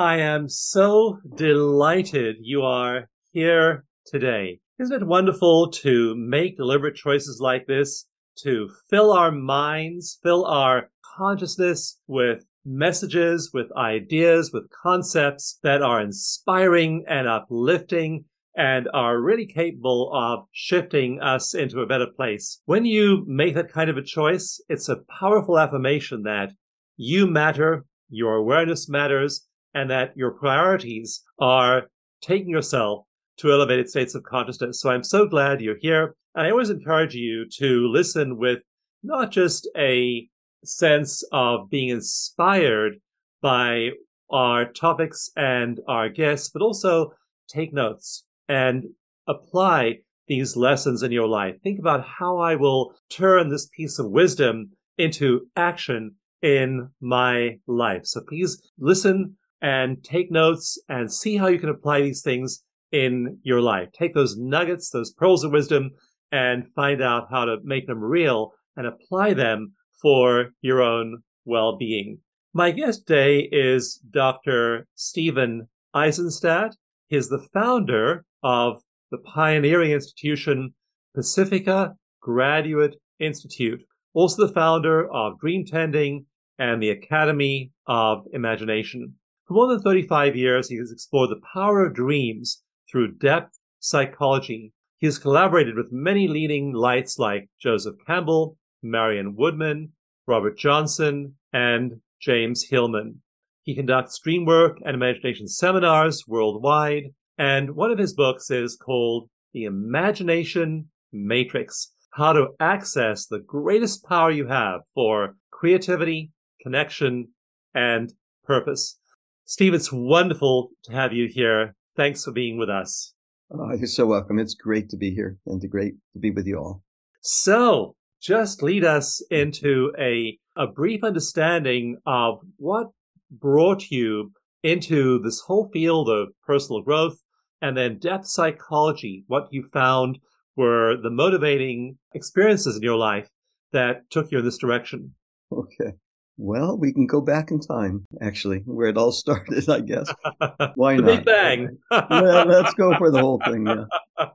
I am so delighted you are here today. Isn't it wonderful to make deliberate choices like this, to fill our minds, fill our consciousness with messages, with ideas, with concepts that are inspiring and uplifting and are really capable of shifting us into a better place. When you make that kind of a choice, it's a powerful affirmation that you matter, your awareness matters, and that your priorities are taking yourself to elevated states of consciousness. So I'm so glad you're here. And I always encourage you to listen with not just a sense of being inspired by our topics and our guests, but also take notes and apply these lessons in your life. Think about how I will turn this piece of wisdom into action in my life. So please listen and take notes and see how you can apply these things in your life. Take those nuggets, those pearls of wisdom, and find out how to make them real and apply them for your own well-being. My guest today is Dr. Stephen Aizenstat. He's the founder of the pioneering institution Pacifica Graduate Institute, also the founder of Dream Tending and the Academy of Imagination. For more than 35 years, he has explored the power of dreams through depth psychology. He has collaborated with many leading lights like Joseph Campbell, Marion Woodman, Robert Johnson, and James Hillman. He conducts dream work and imagination seminars worldwide, and one of his books is called The Imagination Matrix How to Access the Greatest Power You Have for Creativity, Connection, and Purpose. Steve, it's wonderful to have you here. Thanks for being with us. Oh, you're so welcome. It's great to be here and to great to be with you all. So, just lead us into a a brief understanding of what brought you into this whole field of personal growth and then depth psychology. What you found were the motivating experiences in your life that took you in this direction. Okay. Well, we can go back in time, actually, where it all started, I guess. Why the not? Big Bang. yeah, let's go for the whole thing, yeah.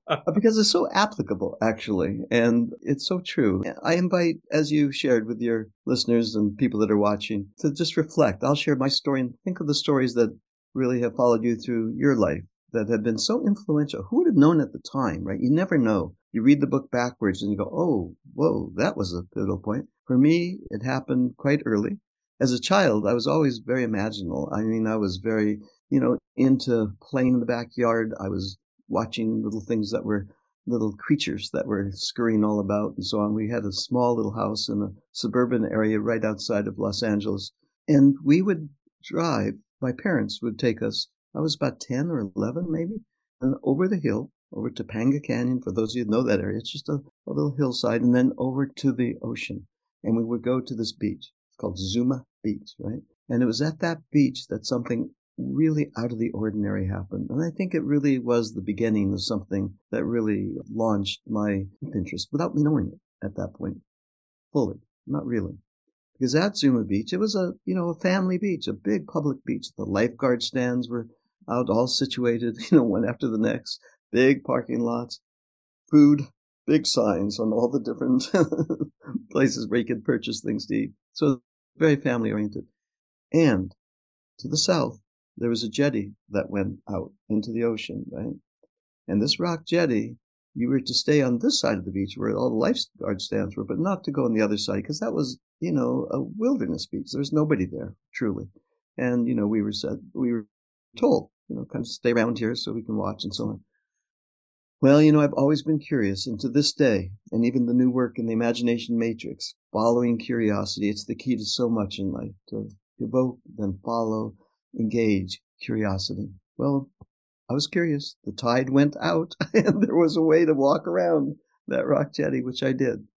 Uh, because it's so applicable, actually, and it's so true. I invite, as you shared with your listeners and people that are watching, to just reflect. I'll share my story and think of the stories that really have followed you through your life that have been so influential. Who would have known at the time, right? You never know. You read the book backwards and you go, oh, whoa, that was a pivotal point. For me, it happened quite early. As a child, I was always very imaginal. I mean, I was very, you know, into playing in the backyard. I was watching little things that were little creatures that were scurrying all about and so on. We had a small little house in a suburban area right outside of Los Angeles. And we would drive, my parents would take us, I was about 10 or 11 maybe, and over the hill, over Topanga Canyon. For those of you who know that area, it's just a, a little hillside, and then over to the ocean and we would go to this beach. It's called Zuma Beach, right? And it was at that beach that something really out of the ordinary happened. And I think it really was the beginning of something that really launched my interest without me knowing it at that point fully, not really. Because at Zuma Beach, it was a, you know, a family beach, a big public beach. The lifeguard stands were out all situated, you know, one after the next, big parking lots, food big signs on all the different places where you could purchase things to eat. So very family oriented. And to the south, there was a jetty that went out into the ocean, right? And this rock jetty, you were to stay on this side of the beach where all the lifeguard stands were, but not to go on the other side because that was, you know, a wilderness beach. There was nobody there, truly. And, you know, we were said, we were told, you know, kind of stay around here so we can watch and so on. Well, you know, I've always been curious, and to this day, and even the new work in the Imagination Matrix, following curiosity, it's the key to so much in life to evoke, then follow, engage curiosity. Well, I was curious. The tide went out, and there was a way to walk around that rock jetty, which I did.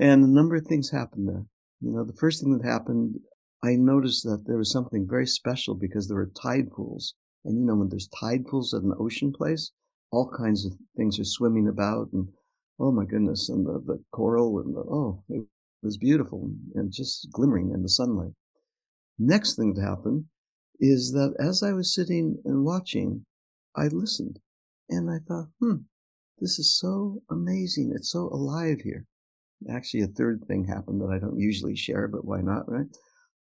And a number of things happened there. You know, the first thing that happened, I noticed that there was something very special because there were tide pools. And you know, when there's tide pools at an ocean place, all kinds of things are swimming about and oh my goodness and the, the coral and the, oh it was beautiful and just glimmering in the sunlight. Next thing that happened is that as i was sitting and watching i listened and i thought hmm this is so amazing. It's so alive here. Actually a third thing happened that i don't usually share but why not right?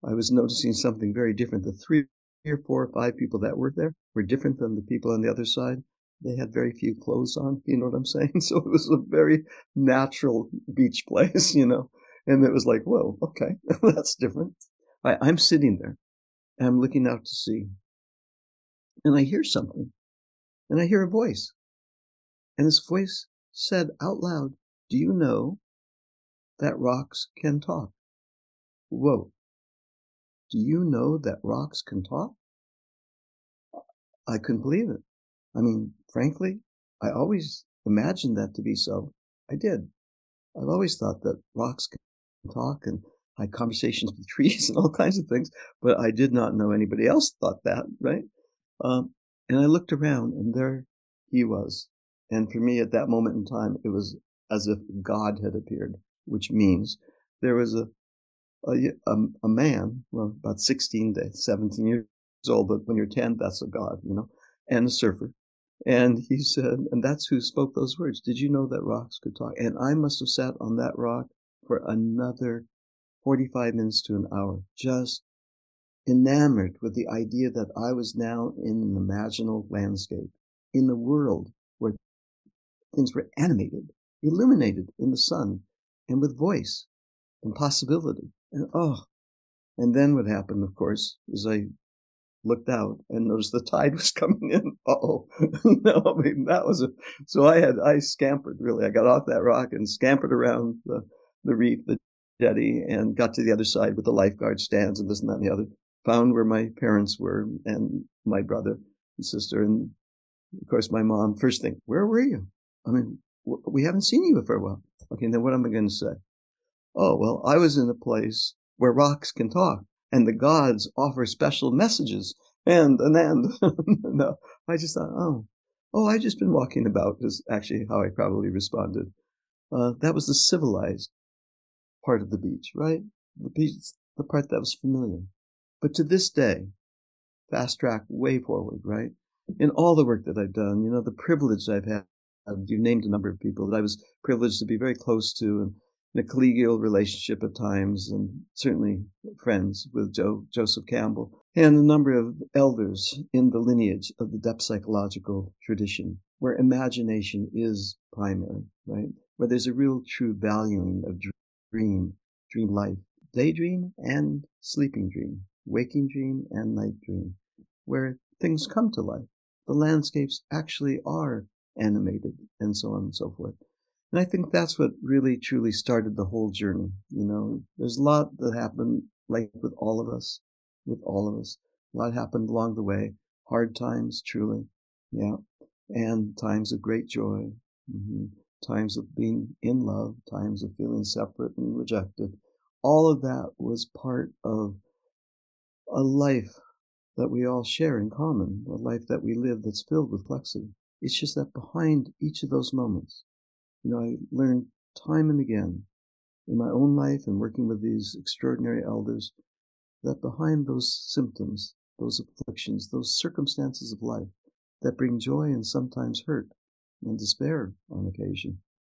I was noticing something very different. The three or four or five people that were there were different than the people on the other side they had very few clothes on, you know what I'm saying? So it was a very natural beach place, you know. And it was like, whoa, okay, that's different. I, I'm sitting there I'm looking out to sea. And I hear something. And I hear a voice. And this voice said out loud, Do you know that rocks can talk? Whoa. Do you know that rocks can talk? I couldn't believe it. I mean, frankly, I always imagined that to be so. I did. I've always thought that rocks can talk and had conversations with trees and all kinds of things, but I did not know anybody else thought that, right? Um, and I looked around and there he was. And for me at that moment in time, it was as if God had appeared, which means there was a, a, a, a man, well, about 16 to 17 years old, but when you're 10, that's a God, you know, and a surfer and he said, and that's who spoke those words. Did you know that rocks could talk? And I must have sat on that rock for another 45 minutes to an hour, just enamored with the idea that I was now in an imaginal landscape, in a world where things were animated, illuminated in the sun, and with voice and possibility. And oh, and then what happened, of course, is I looked out and noticed the tide was coming in. oh, no, I mean that was a. So I had I scampered really. I got off that rock and scampered around the the reef, the jetty, and got to the other side with the lifeguard stands and this and that and the other. Found where my parents were and my brother and sister and of course my mom. First thing, where were you? I mean, we haven't seen you for a while. Okay, then what am I going to say? Oh well, I was in a place where rocks can talk and the gods offer special messages. And and and no i just thought oh oh i just been walking about is actually how i probably responded. Uh, that was the civilized part of the beach right? The beach the part that was familiar. But to this day fast track way forward right? In all the work that i've done you know the privilege i've had you named a number of people that i was privileged to be very close to and in a collegial relationship at times, and certainly friends with Joseph Campbell, and a number of elders in the lineage of the depth psychological tradition, where imagination is primary, right? Where there's a real true valuing of dream, dream life, daydream and sleeping dream, waking dream and night dream, where things come to life. The landscapes actually are animated and so on and so forth. And I think that's what really truly started the whole journey. You know, there's a lot that happened, like with all of us, with all of us. A lot happened along the way. Hard times, truly. Yeah. And times of great joy. Mm-hmm. Times of being in love, times of feeling separate and rejected. All of that was part of a life that we all share in common, a life that we live that's filled with complexity. It's just that behind each of those moments, you know, I learned time and again in my own life and working with these extraordinary elders that behind those symptoms, those afflictions, those circumstances of life that bring joy and sometimes hurt and despair on occasion,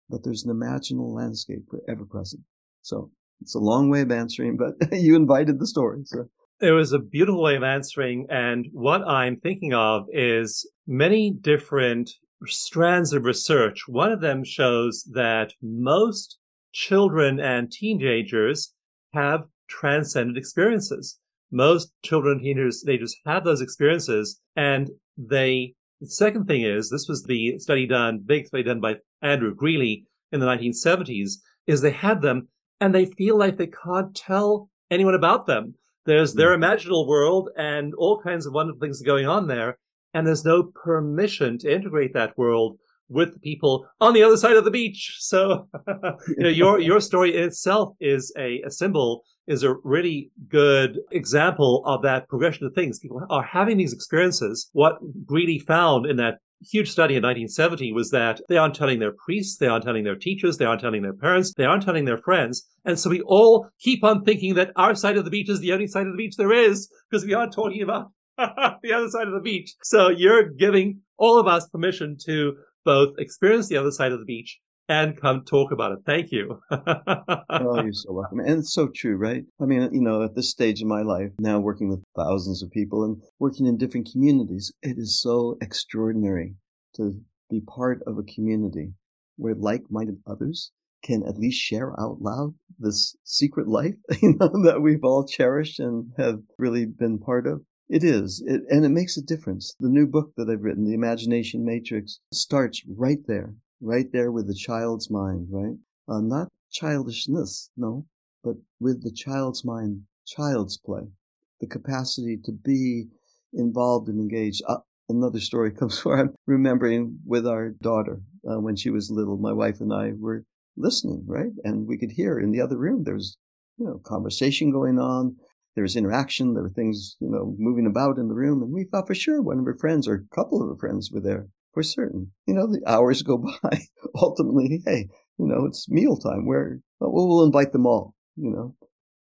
that there's an imaginal landscape ever present. So it's a long way of answering, but you invited the story. So. It was a beautiful way of answering. And what I'm thinking of is many different strands of research. One of them shows that most children and teenagers have transcendent experiences. most children, and teenagers, have those experiences and they, the second thing is, this was the study done, big study done by Andrew Greeley in the 1970s, is they had them and they feel like they can't tell anyone about them. There's their mm. imaginal world and all kinds of wonderful things going on there. And there's no permission to integrate that world with the people on the other side of the beach. So, you know, your, your story itself is a, a symbol, is a really good example of that progression of things. People are having these experiences. What Greeley found in that huge study in 1970 was that they aren't telling their priests, they aren't telling their teachers, they aren't telling their parents, they aren't telling their friends. And so we all keep on thinking that our side of the beach is the only side of the beach there is because we aren't talking about the other side of the beach. So you're giving all of us permission to both experience the other side of the beach and come talk about it. Thank you. oh, you're so welcome. And it's so true, right? I mean, you know, at this stage in my life, now working with thousands of people and working in different communities, it is so extraordinary to be part of a community where like-minded others can at least share out loud this secret life, you know, that we've all cherished and have really been part of. It is, it, and it makes a difference. The new book that I've written, The Imagination Matrix, starts right there, right there with the child's mind, right? Uh, not childishness, no, but with the child's mind, child's play, the capacity to be involved and engaged. Uh, another story comes where I'm remembering with our daughter uh, when she was little. My wife and I were listening, right, and we could hear in the other room there was, you know, conversation going on there was interaction, there were things, you know, moving about in the room, and we thought for sure one of her friends or a couple of her friends were there for certain. You know, the hours go by. Ultimately, hey, you know, it's mealtime. Where well, we'll invite them all. You know,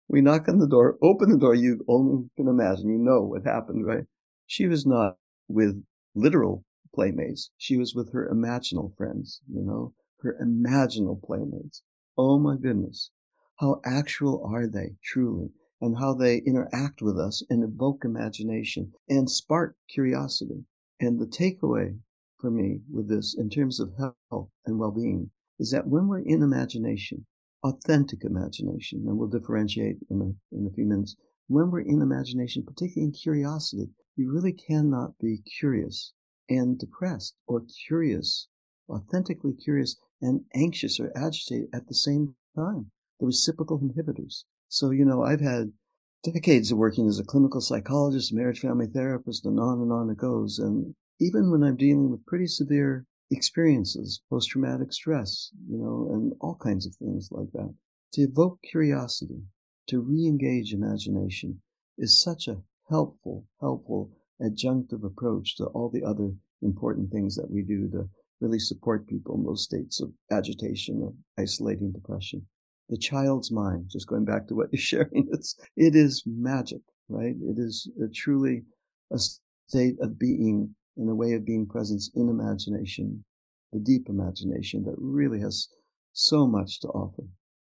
we knock on the door, open the door. You only can imagine. You know what happened, right? She was not with literal playmates. She was with her imaginal friends. You know, her imaginal playmates. Oh my goodness, how actual are they truly? And how they interact with us and evoke imagination and spark curiosity. And the takeaway for me with this in terms of health and well-being is that when we're in imagination, authentic imagination, and we'll differentiate in a, in a few minutes, when we're in imagination, particularly in curiosity, you really cannot be curious and depressed or curious, authentically curious and anxious or agitated at the same time. The reciprocal inhibitors. So, you know, I've had decades of working as a clinical psychologist, marriage family therapist, and on and on it goes. And even when I'm dealing with pretty severe experiences, post traumatic stress, you know, and all kinds of things like that, to evoke curiosity, to re engage imagination is such a helpful, helpful adjunctive approach to all the other important things that we do to really support people in those states of agitation, of isolating depression the child's mind, just going back to what you're sharing, it's, it is magic, right? It is a truly a state of being and a way of being presence in imagination, the deep imagination that really has so much to offer.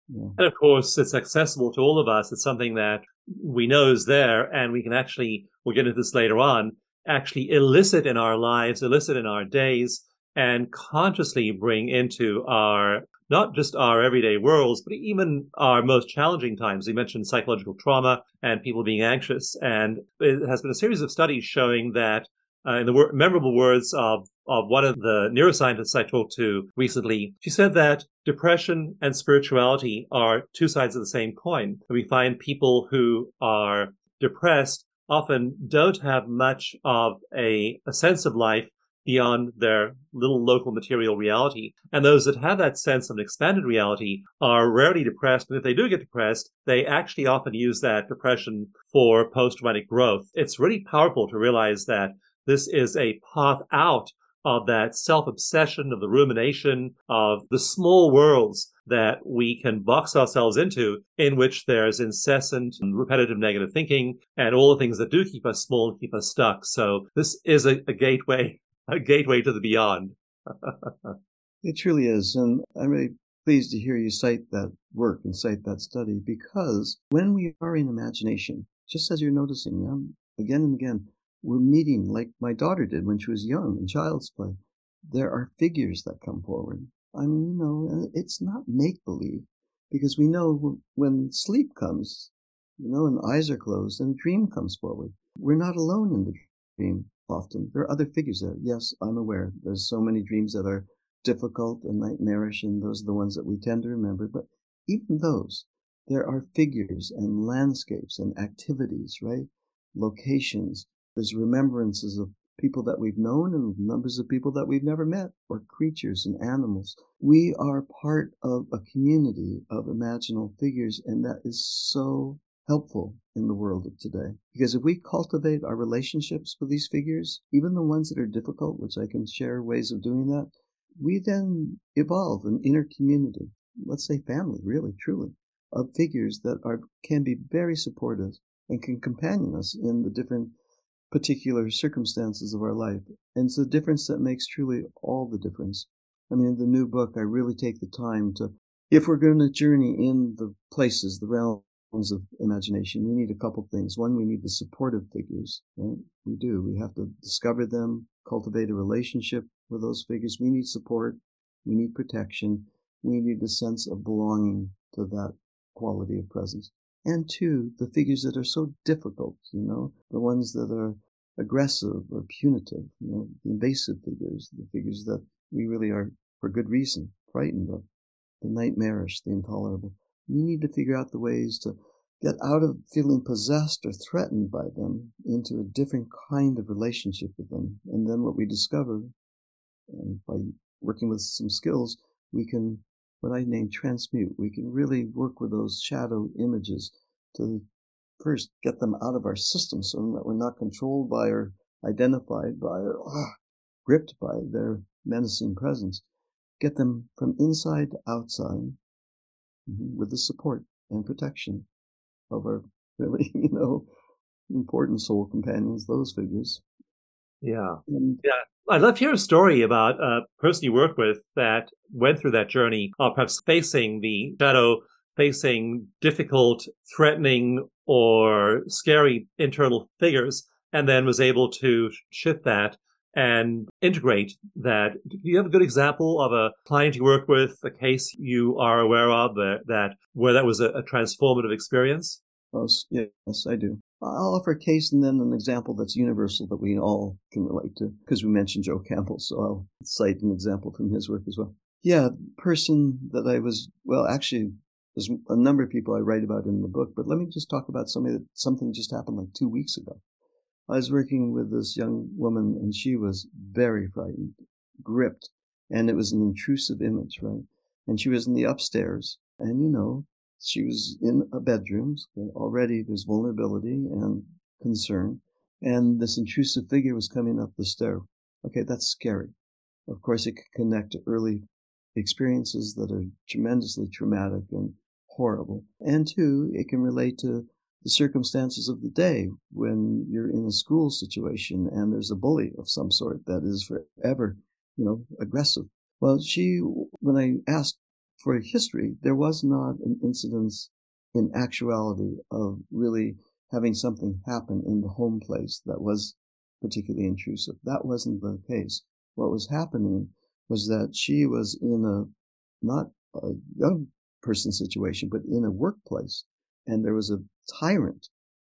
Yeah. And of course, it's accessible to all of us. It's something that we know is there, and we can actually, we'll get into this later on, actually elicit in our lives, elicit in our days, and consciously bring into our not just our everyday worlds, but even our most challenging times. You mentioned psychological trauma and people being anxious. And it has been a series of studies showing that, uh, in the wor- memorable words of, of one of the neuroscientists I talked to recently, she said that depression and spirituality are two sides of the same coin. We find people who are depressed often don't have much of a, a sense of life beyond their little local material reality. And those that have that sense of an expanded reality are rarely depressed. And if they do get depressed, they actually often use that depression for post traumatic growth. It's really powerful to realize that this is a path out of that self obsession, of the rumination, of the small worlds that we can box ourselves into, in which there's incessant and repetitive negative thinking and all the things that do keep us small and keep us stuck. So this is a, a gateway a gateway to the beyond. it truly is. And I'm really pleased to hear you cite that work and cite that study because when we are in imagination, just as you're noticing um, again and again, we're meeting like my daughter did when she was young in child's play. There are figures that come forward. I mean, you know, it's not make believe because we know when sleep comes, you know, and eyes are closed and a dream comes forward. We're not alone in the dream often. There are other figures there. Yes, I'm aware. There's so many dreams that are difficult and nightmarish, and those are the ones that we tend to remember. But even those, there are figures and landscapes and activities, right? Locations. There's remembrances of people that we've known and numbers of people that we've never met, or creatures and animals. We are part of a community of imaginal figures, and that is so helpful in the world of today. Because if we cultivate our relationships with these figures, even the ones that are difficult, which I can share ways of doing that, we then evolve an inner community, let's say family, really, truly, of figures that are can be very supportive and can companion us in the different particular circumstances of our life. And it's the difference that makes truly all the difference. I mean, in the new book, I really take the time to, if we're going to journey in the places, the realms, of imagination, we need a couple things. One, we need the supportive figures, right? We do. We have to discover them, cultivate a relationship with those figures. We need support. We need protection. We need a sense of belonging to that quality of presence. And two, the figures that are so difficult, you know, the ones that are aggressive or punitive, you know, the invasive figures, the figures that we really are, for good reason, frightened of, the nightmarish, the intolerable. We need to figure out the ways to get out of feeling possessed or threatened by them into a different kind of relationship with them. And then what we discover, and by working with some skills, we can, what I name transmute, we can really work with those shadow images to first get them out of our system so that we're not controlled by or identified by or ah, gripped by their menacing presence. Get them from inside to outside. With the support and protection of our really, you know, important soul companions, those figures. Yeah. And, yeah. I'd love to hear a story about a person you work with that went through that journey of perhaps facing the shadow, facing difficult, threatening, or scary internal figures, and then was able to shift that and integrate that. Do you have a good example of a client you work with, a case you are aware of that, that where that was a, a transformative experience? yes, I do. I'll offer a case and then an example that's universal that we all can relate to, because we mentioned Joe Campbell, so I'll cite an example from his work as well. Yeah, person that I was, well, actually, there's a number of people I write about in the book, but let me just talk about somebody that something just happened like two weeks ago. I was working with this young woman and she was very frightened, gripped, and it was an intrusive image, right? And she was in the upstairs and you know, she was in a bedroom. Already there's vulnerability and concern. And this intrusive figure was coming up the stair. Okay, that's scary. Of course, it can connect to early experiences that are tremendously traumatic and horrible. And two, it can relate to the circumstances of the day when you're in a school situation and there's a bully of some sort that is forever, you know, aggressive. Well, she, when I asked for a history, there was not an incidence in actuality of really having something happen in the home place that was particularly intrusive. That wasn't the case. What was happening was that she was in a, not a young person situation, but in a workplace and there was a tyrant,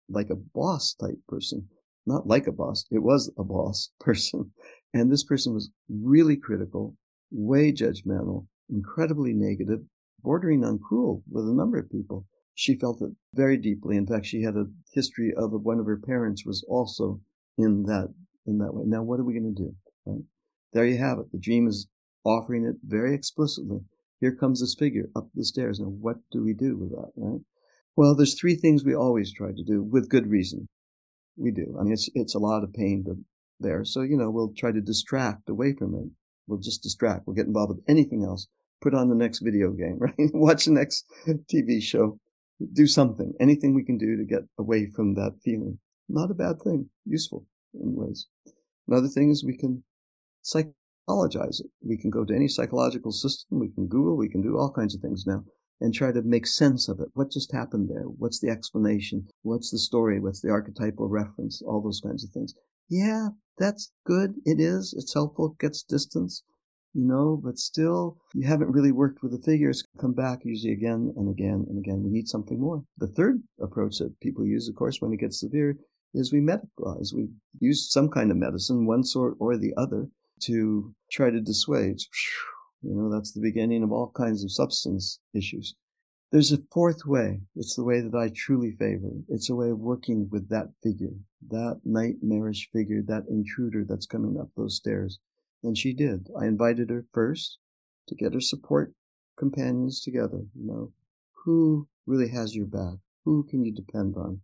like a boss type person, not like a boss, it was a boss person. And this person was really critical, way judgmental, incredibly negative, bordering on cruel with a number of people. She felt it very deeply. In fact, she had a history of one of her parents was also in that in that way. Now, what are we going to do? Right? There you have it. The dream is offering it very explicitly. Here comes this figure up the stairs. Now, what do we do with that? Right? Well, there's three things we always try to do with good reason. We do. I mean, it's it's a lot of pain to, there, so you know we'll try to distract away from it. We'll just distract. We'll get involved with anything else. Put on the next video game, right? Watch the next TV show. Do something. Anything we can do to get away from that feeling. Not a bad thing. Useful in ways. Another thing is we can psychologize it. We can go to any psychological system. We can Google. We can do all kinds of things now and try to make sense of it. What just happened there? What's the explanation? What's the story? What's the archetypal reference? All those kinds of things. Yeah, that's good. It is. It's helpful. It gets distance. you know, but still you haven't really worked with the figures. Come back usually again and again and again. We need something more. The third approach that people use, of course, when it gets severe is we medicalize. We use some kind of medicine, one sort or the other, to try to dissuade. You know, that's the beginning of all kinds of substance issues. There's a fourth way. It's the way that I truly favor. It's a way of working with that figure, that nightmarish figure, that intruder that's coming up those stairs. And she did. I invited her first to get her support companions together. You know, who really has your back? Who can you depend on?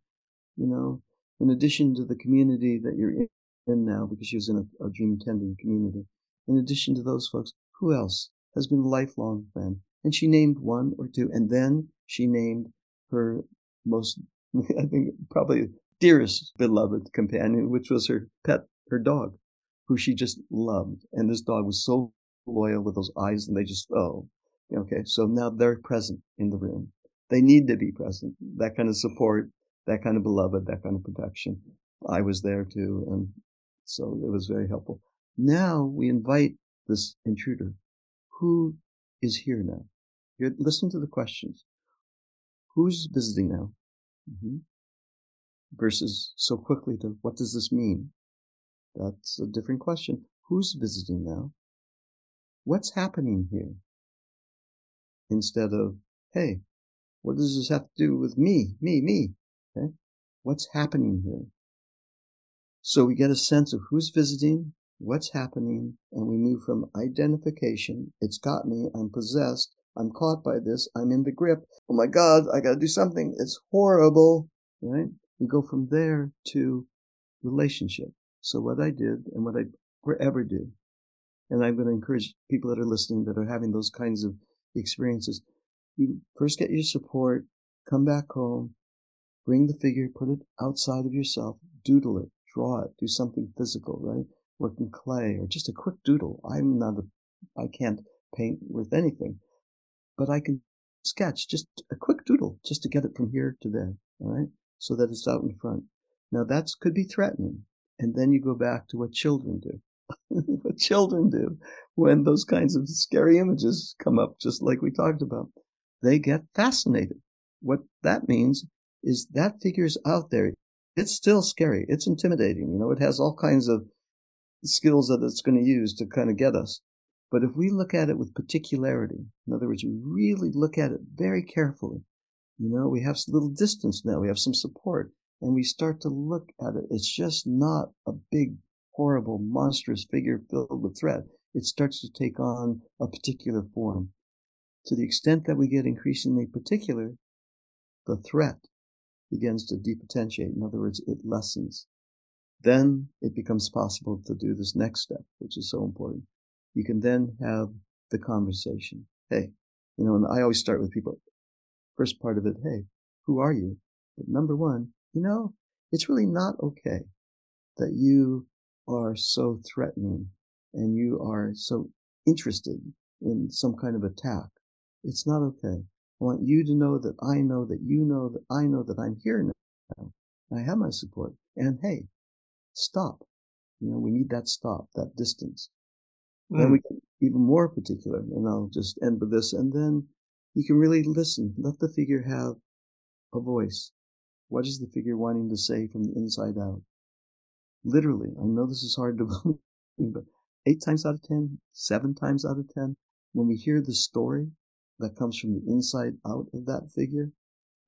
You know, in addition to the community that you're in now, because she was in a, a dream tending community, in addition to those folks, who else has been a lifelong friend? And she named one or two, and then she named her most, I think, probably dearest beloved companion, which was her pet, her dog who she just loved. And this dog was so loyal with those eyes, and they just, oh, okay. So now they're present in the room. They need to be present. That kind of support, that kind of beloved, that kind of protection. I was there too. And so it was very helpful. Now we invite this intruder. Who is here now? You're, listen to the questions. Who's visiting now? Mm-hmm. Versus so quickly to what does this mean? That's a different question. Who's visiting now? What's happening here? Instead of, hey, what does this have to do with me, me, me? Okay? What's happening here? So we get a sense of who's visiting, what's happening, and we move from identification, it's got me, I'm possessed, I'm caught by this, I'm in the grip, oh my God, I gotta do something, it's horrible, right? We go from there to relationship. So what I did and what I forever do, and I'm going to encourage people that are listening that are having those kinds of experiences, you first get your support, come back home, bring the figure, put it outside of yourself, doodle it, draw it, do something physical, right? Work in clay or just a quick doodle. I'm not a, I can't paint with anything, but I can sketch just a quick doodle just to get it from here to there, all right? So that it's out in front. Now that could be threatening. And then you go back to what children do. what children do when those kinds of scary images come up, just like we talked about. They get fascinated. What that means is that figure's out there. It's still scary. It's intimidating. You know, it has all kinds of skills that it's going to use to kind of get us. But if we look at it with particularity, in other words, we really look at it very carefully, you know, we have a little distance now. We have some support and we start to look at it, it's just not a big, horrible, monstrous figure filled with threat. It starts to take on a particular form. To the extent that we get increasingly particular, the threat begins to depotentiate. In other words, it lessens. Then it becomes possible to do this next step, which is so important. You can then have the conversation. Hey, you know, and I always start with people. First part of it, hey, who are you? But number one, you know, it's really not okay that you are so threatening and you are so interested in some kind of attack. It's not okay. I want you to know that I know that you know that I know that I'm here now. I have my support. And hey, stop. You know, we need that stop, that distance. Mm. Then we get even more particular, and I'll just end with this. And then you can really listen. Let the figure have a voice. What is the figure wanting to say from the inside out? Literally, I know this is hard to believe, but eight times out of ten, seven times out of ten, when we hear the story that comes from the inside out of that figure,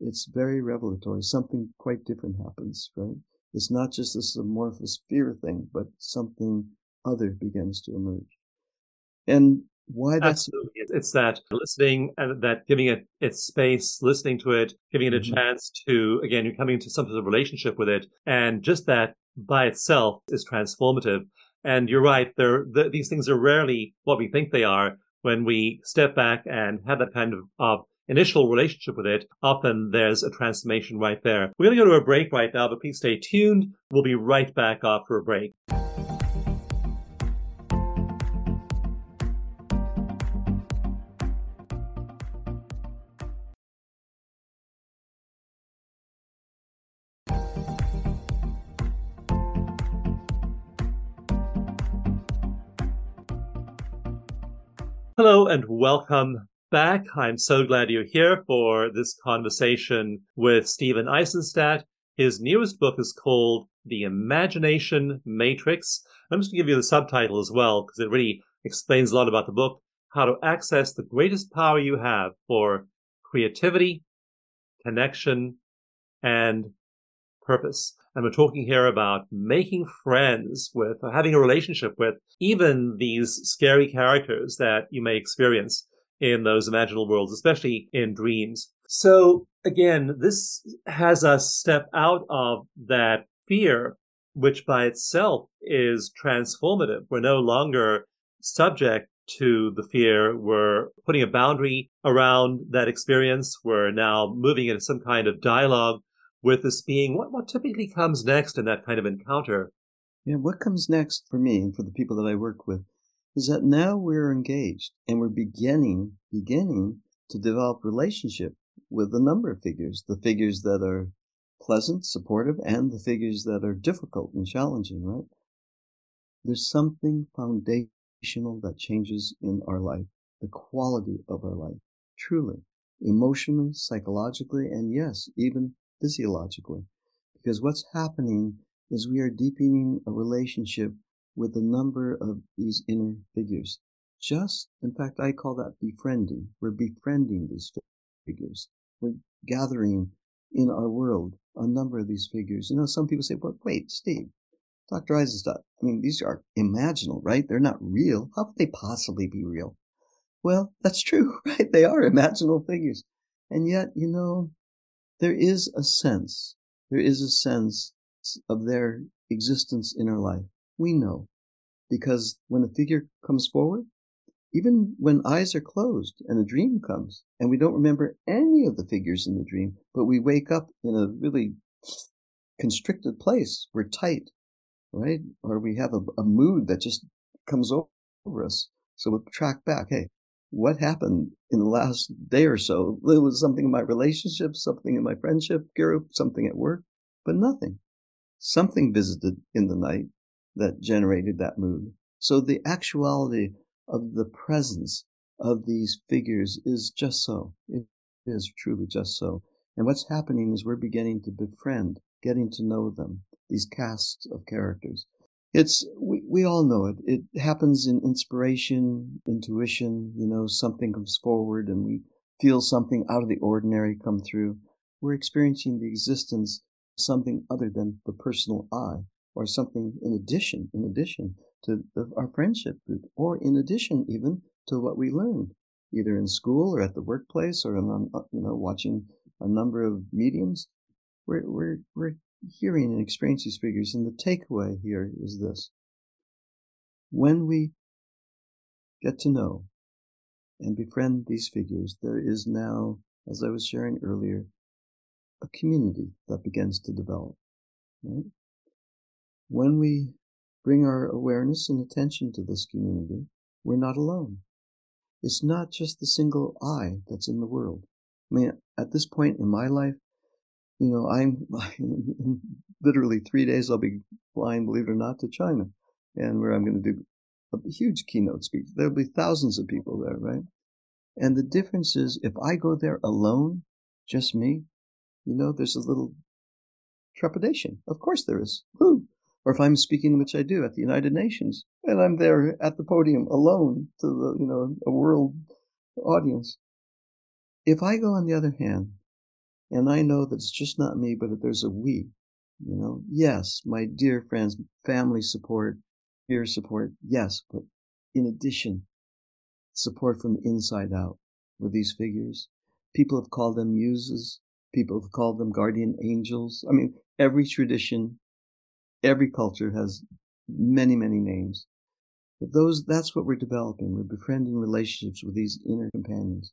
it's very revelatory. Something quite different happens, right? It's not just this amorphous fear thing, but something other begins to emerge. And why that's Absolutely. it's that listening and that giving it its space listening to it giving it a mm-hmm. chance to again you're coming into some sort of relationship with it and just that by itself is transformative and you're right there the, these things are rarely what we think they are when we step back and have that kind of, of initial relationship with it, often there's a transformation right there. We're going to go to a break right now, but please stay tuned. We'll be right back after a break. Hello and welcome back. I'm so glad you're here for this conversation with Stephen Aizenstat. His newest book is called The Imagination Matrix. I'm just going to give you the subtitle as well because it really explains a lot about the book how to access the greatest power you have for creativity, connection, and purpose. And we're talking here about making friends with, or having a relationship with even these scary characters that you may experience in those imaginal worlds, especially in dreams. So again, this has us step out of that fear, which by itself is transformative. We're no longer subject to the fear. We're putting a boundary around that experience. We're now moving into some kind of dialogue with this being. What, what typically comes next in that kind of encounter? Yeah, what comes next for me and for the people that I work with is that now we're engaged and we're beginning, beginning to develop relationship with a number of figures, the figures that are pleasant, supportive, and the figures that are difficult and challenging, right? There's something foundational that changes in our life, the quality of our life, truly, emotionally, psychologically, and yes, even physiologically. Because what's happening is we are deepening a relationship with a number of these inner figures. Just, in fact, I call that befriending. We're befriending these figures. We're gathering in our world a number of these figures. You know, some people say, but wait, Steve, Dr. Aizenstat, I mean, these are imaginal, right? They're not real. How could they possibly be real? Well, that's true, right? They are imaginal figures. And yet, you know, there is a sense, there is a sense of their existence in our life. We know because when a figure comes forward, even when eyes are closed and a dream comes and we don't remember any of the figures in the dream, but we wake up in a really constricted place, we're tight, right? Or we have a, a mood that just comes over us. So we'll track back. Hey, what happened in the last day or so? It was something in my relationship, something in my friendship group, something at work, but nothing. Something visited in the night that generated that mood. So the actuality of the presence of these figures is just so. It is truly just so. And what's happening is we're beginning to befriend, getting to know them, these casts of characters. It's, we, we all know it. It happens in inspiration, intuition, you know, something comes forward and we feel something out of the ordinary come through. We're experiencing the existence of something other than the personal I or something in addition, in addition to the, our friendship group, or in addition even to what we learned, either in school or at the workplace or on, uh, you know, watching a number of mediums. We're, we're, we're hearing and experiencing these figures. And the takeaway here is this. When we get to know and befriend these figures, there is now, as I was sharing earlier, a community that begins to develop. Right? When we bring our awareness and attention to this community, we're not alone. It's not just the single I that's in the world. I mean, at this point in my life, you know, I'm literally three days I'll be flying, believe it or not, to China, and where I'm going to do a huge keynote speech. There'll be thousands of people there, right? And the difference is, if I go there alone, just me, you know, there's a little trepidation. Of course there is. Who? Or if I'm speaking, which I do at the United Nations, and I'm there at the podium alone to the, you know, a world audience. If I go on the other hand, and I know that it's just not me, but that there's a we, you know, yes, my dear friends, family support, peer support, yes, but in addition, support from the inside out with these figures. People have called them muses. People have called them guardian angels. I mean, every tradition every culture has many, many names. But those, that's what we're developing. We're befriending relationships with these inner companions.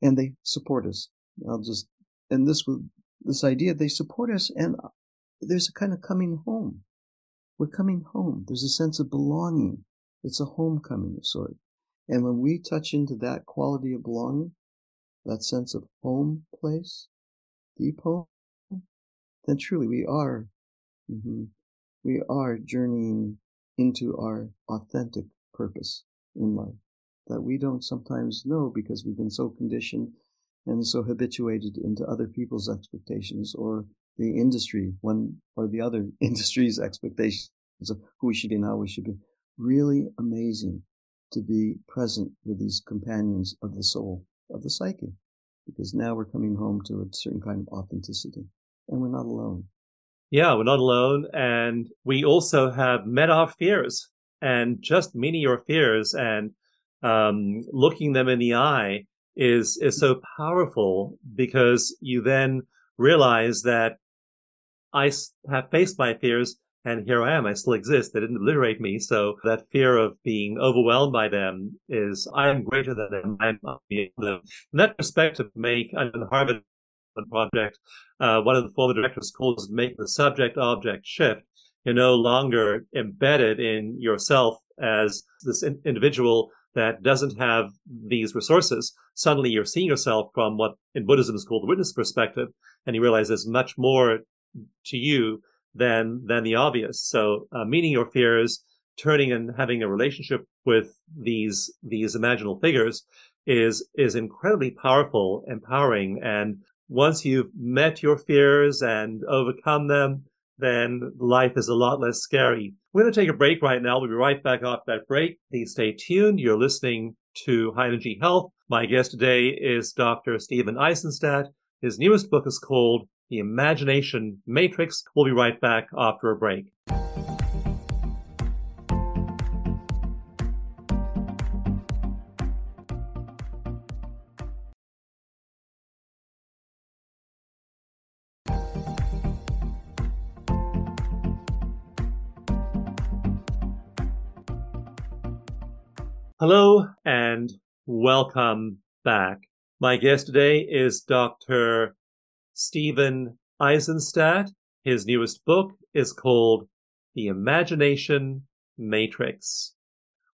And they support us. I'll just, and this, this idea, they support us and there's a kind of coming home. We're coming home. There's a sense of belonging. It's a homecoming of sort. And when we touch into that quality of belonging, that sense of home place, deep home, then truly we are mm-hmm, we are journeying into our authentic purpose in life. that we don't sometimes know because we've been so conditioned and so habituated into other people's expectations or the industry, one or the other industry's expectations of who we should be and how we should be. Really amazing to be present with these companions of the soul, of the psyche, because now we're coming home to a certain kind of authenticity and we're not alone. Yeah, we're not alone. And we also have met our fears and just meeting your fears and um, looking them in the eye is, is so powerful because you then realize that I have faced my fears and here I am. I still exist. They didn't obliterate me. So that fear of being overwhelmed by them is I am greater than them. I'm them. In that perspective, make Harvard project, uh, one of the former directors calls make the subject object shift. You're no longer embedded in yourself as this in- individual that doesn't have these resources. Suddenly you're seeing yourself from what in Buddhism is called the witness perspective, and you realize there's much more to you than than the obvious. So uh, meeting your fears, turning and having a relationship with these these imaginal figures is is incredibly powerful, empowering, and once you've met your fears and overcome them, then life is a lot less scary. We're going to take a break right now. We'll be right back after that break. Please stay tuned. You're listening to High Energy Health. My guest today is Dr. Stephen Aizenstat. His newest book is called The Imagination Matrix. We'll be right back after a break. Hello and welcome back. My guest today is Dr. Stephen Aizenstat. His newest book is called The Imagination Matrix.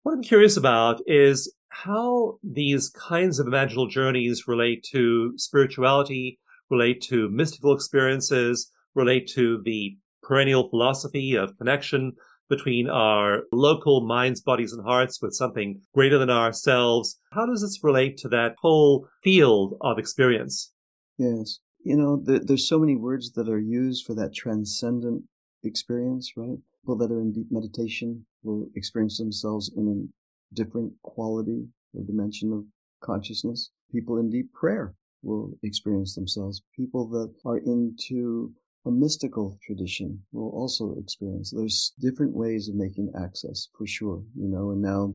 What I'm curious about is how these kinds of imaginal journeys relate to spirituality, relate to mystical experiences, relate to the perennial philosophy of connection between our local minds, bodies, and hearts with something greater than ourselves. How does this relate to that whole field of experience? Yes. You know, there, there's so many words that are used for that transcendent experience, right? People that are in deep meditation will experience themselves in a different quality or dimension of consciousness. People in deep prayer will experience themselves. People that are into a mystical tradition will also experience. There's different ways of making access for sure, you know, and now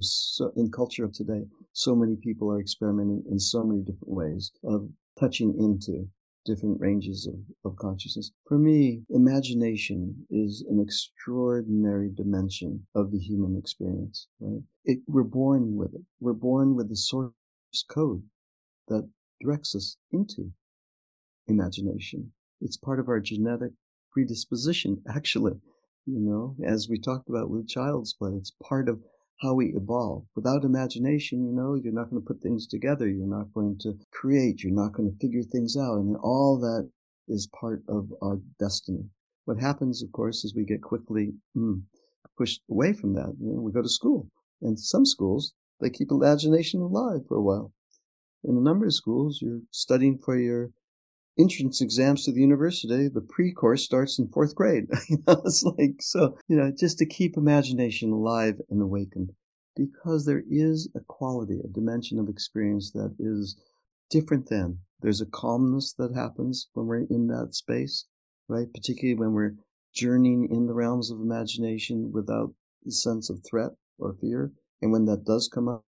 so in culture of today, so many people are experimenting in so many different ways of touching into different ranges of, of consciousness. For me, imagination is an extraordinary dimension of the human experience, right? It, we're born with it. We're born with the source code that directs us into imagination. It's part of our genetic predisposition, actually. You know, as we talked about with child's play, it's part of how we evolve. Without imagination, you know, you're not going to put things together. You're not going to create. You're not going to figure things out. And all that is part of our destiny. What happens, of course, is we get quickly mm, pushed away from that. You know, we go to school. And some schools, they keep imagination alive for a while. In a number of schools, you're studying for your entrance exams to the university, the pre-course starts in fourth grade. it's like, so, you know, just to keep imagination alive and awakened because there is a quality, a dimension of experience that is different than there's a calmness that happens when we're in that space, right? Particularly when we're journeying in the realms of imagination without the sense of threat or fear. And when that does come up,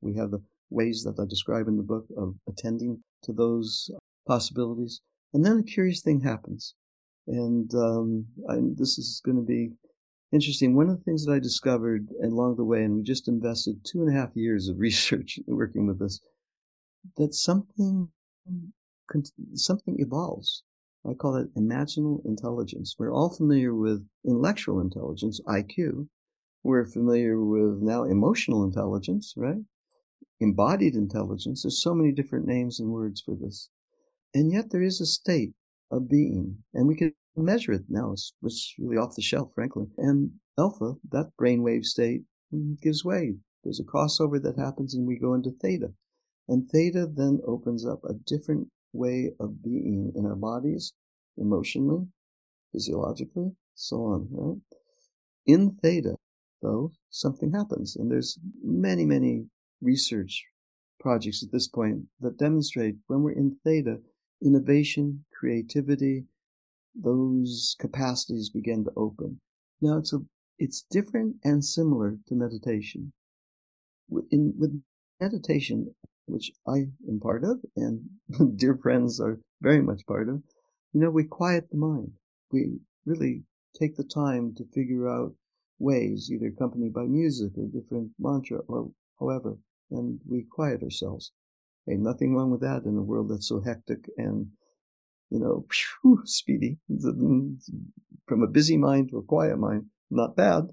we have the ways that I describe in the book of attending to those possibilities. And then a curious thing happens. And um, I, this is going to be interesting. One of the things that I discovered along the way, and we just invested two and a half years of research working with this, that something something evolves. I call it imaginal intelligence. We're all familiar with intellectual intelligence, IQ. We're familiar with now emotional intelligence, right? Embodied intelligence. There's so many different names and words for this. And yet there is a state of being, and we can measure it now. It's, it's really off the shelf, frankly. And alpha, that brainwave state, mm, gives way There's a crossover that happens and we go into theta. And theta then opens up a different way of being in our bodies, emotionally, physiologically, so on, right? In theta, though, something happens. And there's many, many research projects at this point that demonstrate when we're in theta, innovation, creativity, those capacities begin to open. Now it's a it's different and similar to meditation. In with meditation, which I am part of, and dear friends are very much part of, you know, we quiet the mind. We really take the time to figure out ways, either accompanied by music or different mantra or however, and we quiet ourselves. Hey, nothing wrong with that in a world that's so hectic and, you know, speedy. From a busy mind to a quiet mind, not bad.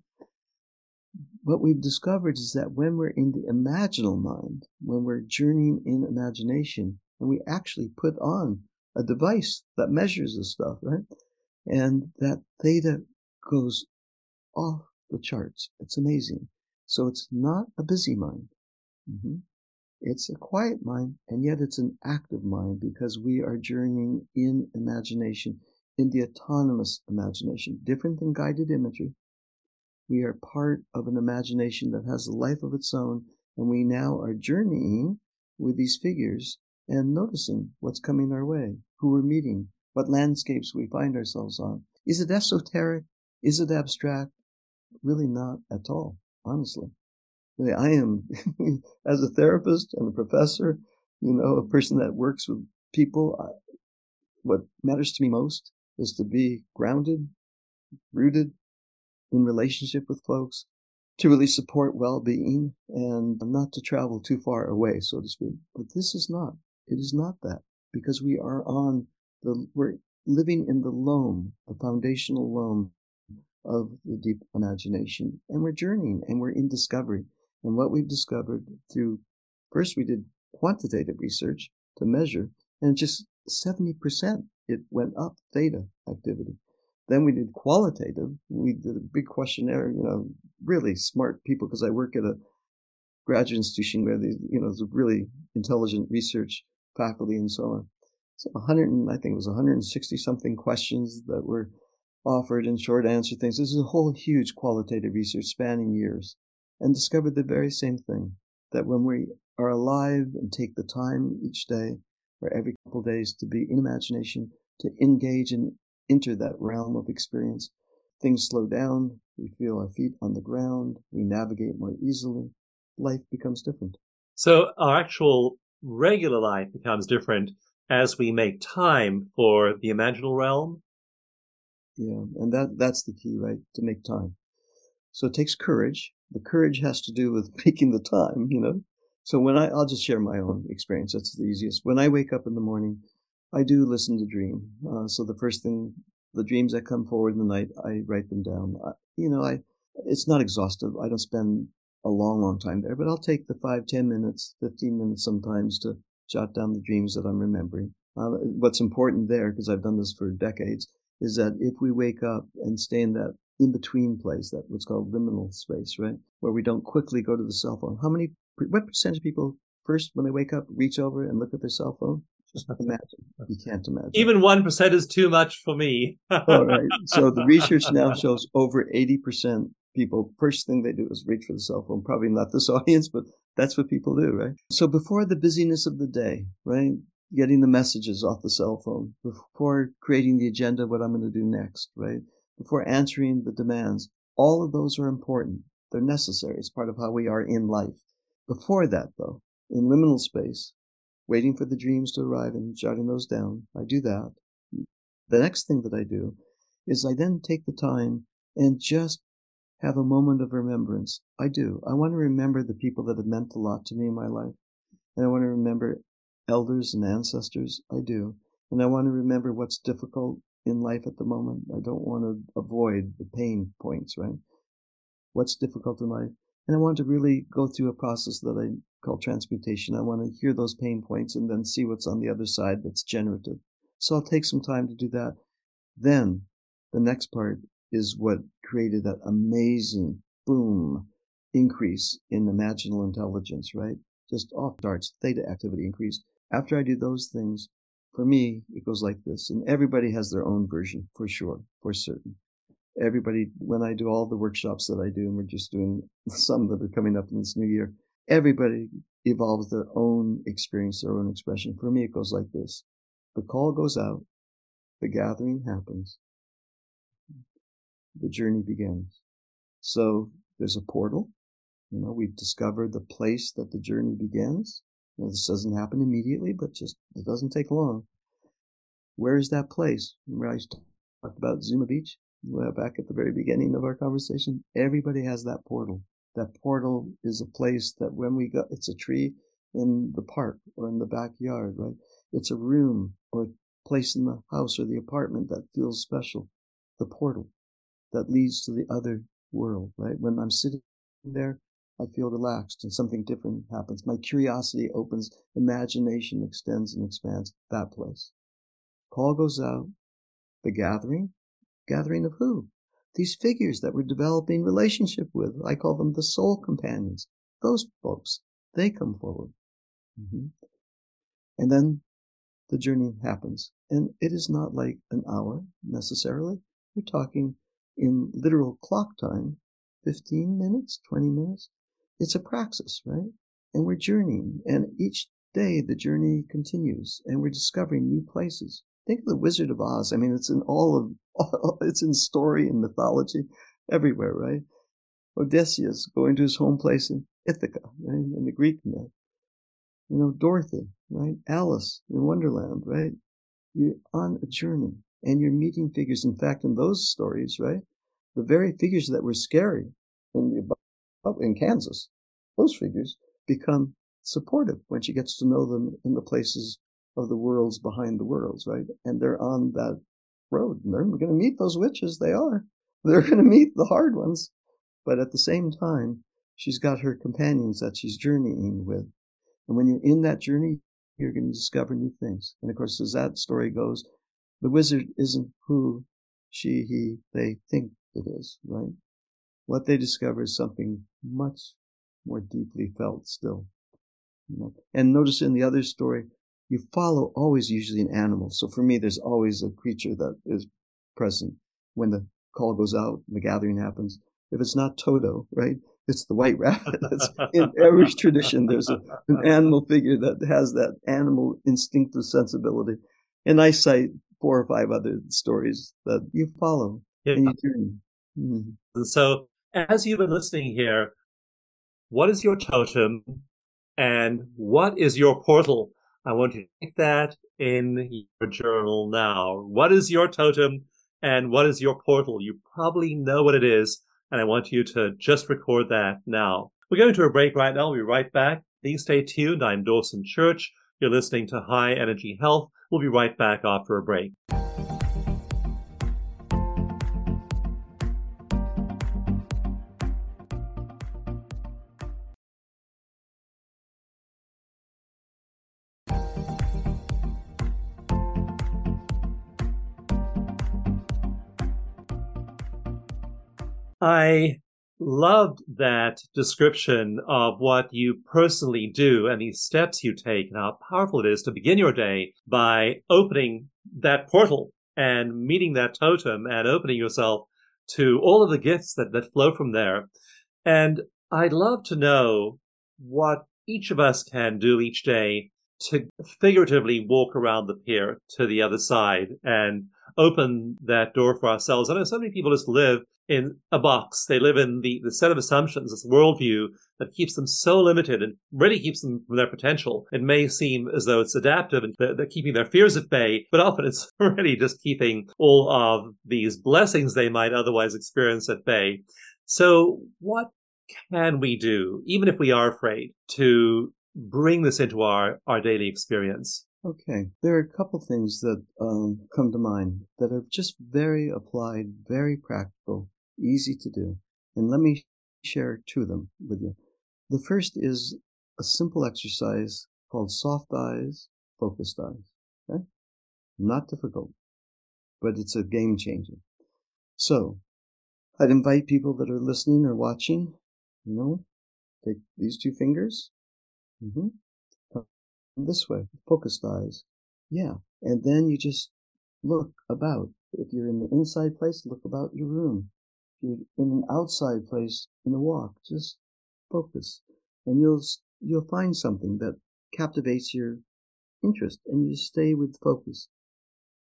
What we've discovered is that when we're in the imaginal mind, when we're journeying in imagination, and we actually put on a device that measures this stuff, right? And that theta goes off the charts. It's amazing. So it's not a busy mind. Mm-hmm. It's a quiet mind, and yet it's an active mind because we are journeying in imagination, in the autonomous imagination, different than guided imagery. We are part of an imagination that has a life of its own, and we now are journeying with these figures and noticing what's coming our way, who we're meeting, what landscapes we find ourselves on. Is it esoteric? Is it abstract? Really not at all, honestly. I am, as a therapist and a professor, you know, a person that works with people, I, what matters to me most is to be grounded, rooted in relationship with folks, to really support well-being and not to travel too far away, so to speak. But this is not. It is not that because we are on the, we're living in the loam, the foundational loam of the deep imagination. And we're journeying and we're in discovery. And what we've discovered through first we did quantitative research to measure, and just 70% it went up theta activity. Then we did qualitative. We did a big questionnaire, you know, really smart people because I work at a graduate institution where the, you know, there's really intelligent research faculty and so on. So 100, and I think it was 160 something questions that were offered in short answer things. This is a whole huge qualitative research spanning years and discovered the very same thing that when we are alive and take the time each day or every couple of days to be in imagination, to engage and enter that realm of experience, things slow down, we feel our feet on the ground, we navigate more easily, life becomes different. So our actual regular life becomes different as we make time for the imaginal realm. Yeah, and that that's the key, right? To make time. So it takes courage the courage has to do with making the time, you know. So when I, I'll just share my own experience. That's the easiest. When I wake up in the morning, I do listen to dream. Uh, so the first thing, the dreams that come forward in the night, I write them down. I, you know, I, it's not exhaustive. I don't spend a long, long time there, but I'll take the five, ten minutes, 15 minutes sometimes to jot down the dreams that I'm remembering. Uh, what's important there, because I've done this for decades, is that if we wake up and stay in that in between place, that what's called liminal space, right? Where we don't quickly go to the cell phone. How many, what percentage of people first, when they wake up, reach over and look at their cell phone? Just imagine. You can't imagine. Even 1% is too much for me. All right. So the research now shows over 80% people, first thing they do is reach for the cell phone. Probably not this audience, but that's what people do, right? So before the busyness of the day, right? Getting the messages off the cell phone, before creating the agenda what I'm going to do next, right? Before answering the demands. All of those are important. They're necessary. It's part of how we are in life. Before that, though, in liminal space, waiting for the dreams to arrive and jotting those down, I do that. The next thing that I do is I then take the time and just have a moment of remembrance. I do. I want to remember the people that have meant a lot to me in my life. And I want to remember elders and ancestors. I do. And I want to remember what's difficult in life at the moment. I don't want to avoid the pain points, right? What's difficult in life. And I want to really go through a process that I call transmutation. I want to hear those pain points and then see what's on the other side that's generative. So I'll take some time to do that. Then the next part is what created that amazing boom increase in imaginal intelligence, right? Just off darts, theta activity increased. After I do those things, for me, it goes like this. And everybody has their own version, for sure, for certain. Everybody, when I do all the workshops that I do, and we're just doing some that are coming up in this new year, everybody evolves their own experience, their own expression. For me, it goes like this. The call goes out, the gathering happens, the journey begins. So there's a portal. You know, we've discovered the place that the journey begins. Know, this doesn't happen immediately, but just it doesn't take long. Where is that place? Remember I talked about Zuma Beach back at the very beginning of our conversation? Everybody has that portal. That portal is a place that when we go, it's a tree in the park or in the backyard, right? It's a room or a place in the house or the apartment that feels special. The portal that leads to the other world, right? When I'm sitting there, I feel relaxed and something different happens. My curiosity opens, imagination extends and expands that place. Call goes out. The gathering, gathering of who? These figures that we're developing relationship with. I call them the soul companions. Those folks, they come forward. Mm-hmm. And then the journey happens. And it is not like an hour necessarily. We're talking in literal clock time, 15 minutes, 20 minutes. It's a praxis, right? And we're journeying. And each day the journey continues and we're discovering new places. Think of the Wizard of Oz. I mean, it's in all of, it's in story and mythology everywhere, right? Odysseus going to his home place in Ithaca, right? In the Greek myth. You know, Dorothy, right? Alice in Wonderland, right? You're on a journey and you're meeting figures. In fact, in those stories, right, the very figures that were scary in the in Kansas, those figures become supportive when she gets to know them in the places of the worlds behind the worlds, right? And they're on that road. And they're going to meet those witches. They are. They're going to meet the hard ones. But at the same time, she's got her companions that she's journeying with. And when you're in that journey, you're going to discover new things. And of course, as that story goes, the wizard isn't who she, he, they think it is, right? What they discover is something much more deeply felt still. You know? And notice in the other story, you follow always usually an animal. So for me, there's always a creature that is present when the call goes out, and the gathering happens. If it's not Toto, right? It's the white rabbit. in every tradition, there's a, an animal figure that has that animal instinctive sensibility. And I cite four or five other stories that you follow yeah. in your journey. Mm-hmm. So, as you've been listening here, what is your totem and what is your portal? I want you to take that in your journal now. What is your totem and what is your portal? You probably know what it is, and I want you to just record that now. We're going to a break right now. We'll be right back. Please stay tuned. I'm Dawson Church. You're listening to High Energy Health. We'll be right back after a break. I loved that description of what you personally do and these steps you take and how powerful it is to begin your day by opening that portal and meeting that totem and opening yourself to all of the gifts that, that flow from there. And I'd love to know what each of us can do each day to figuratively walk around the pier to the other side and open that door for ourselves. I know so many people just live in a box. They live in the, the set of assumptions, this worldview that keeps them so limited and really keeps them from their potential. It may seem as though it's adaptive and they're, they're keeping their fears at bay, but often it's really just keeping all of these blessings they might otherwise experience at bay. So what can we do, even if we are afraid, to bring this into our, our daily experience? Okay, there are a couple things that um, come to mind that are just very applied, very practical, easy to do. And let me share two of them with you. The first is a simple exercise called soft eyes, focused eyes. Okay? Not difficult, but it's a game changer. So, I'd invite people that are listening or watching You know, take these two fingers. Mm-hmm. This way, focused eyes. Yeah. And then you just look about. If you're in the inside place, look about your room. If you're in an outside place in a walk, just focus. And you'll, you'll find something that captivates your interest and you stay with focus.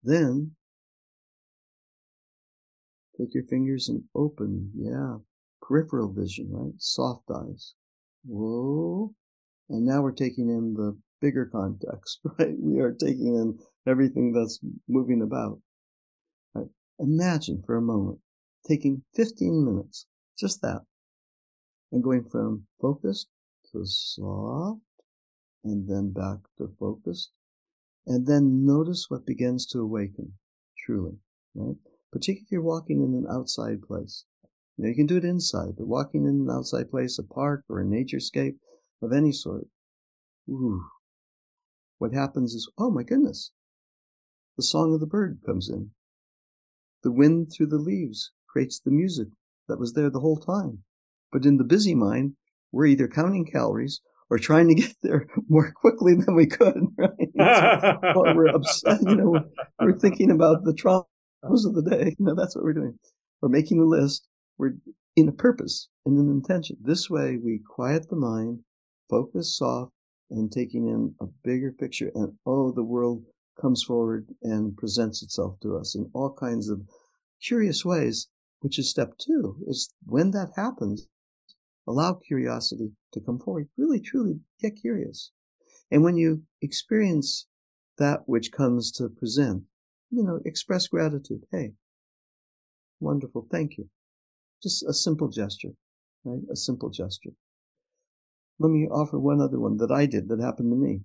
Then take your fingers and open. Yeah. Peripheral vision, right? Soft eyes. Whoa. And now we're taking in the bigger context, right? We are taking in everything that's moving about. Right? Imagine for a moment taking 15 minutes, just that, and going from focused to soft, and then back to focused, and then notice what begins to awaken, truly, right? Particularly if you're walking in an outside place. You, know, you can do it inside, but walking in an outside place, a park or a naturescape of any sort, ooh, what happens is, oh my goodness, the song of the bird comes in. The wind through the leaves creates the music that was there the whole time. But in the busy mind, we're either counting calories or trying to get there more quickly than we could, right? Oh, we're upset, you know, we're, we're thinking about the traumas of the day. You know, that's what we're doing. We're making a list. We're in a purpose and an intention. This way we quiet the mind, focus soft, and taking in a bigger picture. And oh, the world comes forward and presents itself to us in all kinds of curious ways, which is step two, is when that happens, allow curiosity to come forward. Really, truly get curious. And when you experience that which comes to present, you know, express gratitude. Hey, wonderful. Thank you. Just a simple gesture, right? A simple gesture. Let me offer one other one that I did that happened to me.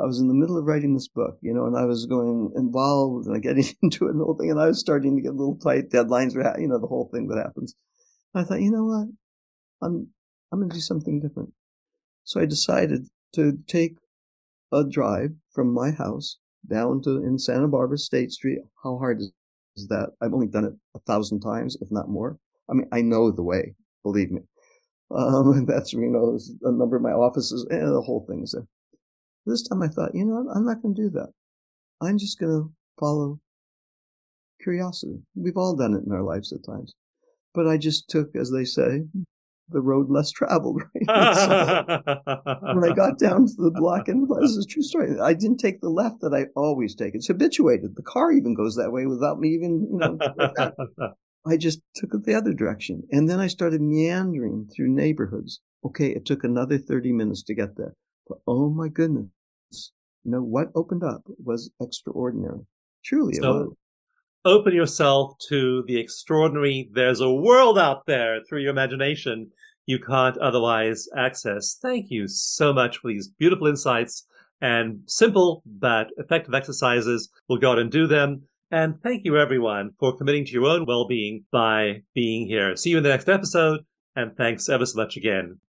I was in the middle of writing this book, you know, and I was going involved and getting into it and the whole thing, and I was starting to get a little tight. Deadlines were, you know, the whole thing that happens. I thought, you know what, I'm I'm going to do something different. So I decided to take a drive from my house down to in Santa Barbara State Street. How hard is that? I've only done it a thousand times, if not more. I mean, I know the way, believe me. Um, and that's, you know, a number of my offices and the whole thing is there. This time I thought, you know what? I'm not going to do that. I'm just going to follow curiosity. We've all done it in our lives at times. But I just took, as they say, the road less traveled, right? so when I got down to the block, and this is a true story, I didn't take the left that I always take. It's habituated. The car even goes that way without me even, you know. I just took it the other direction. And then I started meandering through neighborhoods. Okay, it took another 30 minutes to get there. But oh my goodness, you know, what opened up was extraordinary. Truly, so, it was. Open yourself to the extraordinary. There's a world out there through your imagination you can't otherwise access. Thank you so much for these beautiful insights and simple but effective exercises. We'll go out and do them. And thank you, everyone, for committing to your own well being by being here. See you in the next episode, and thanks ever so much again.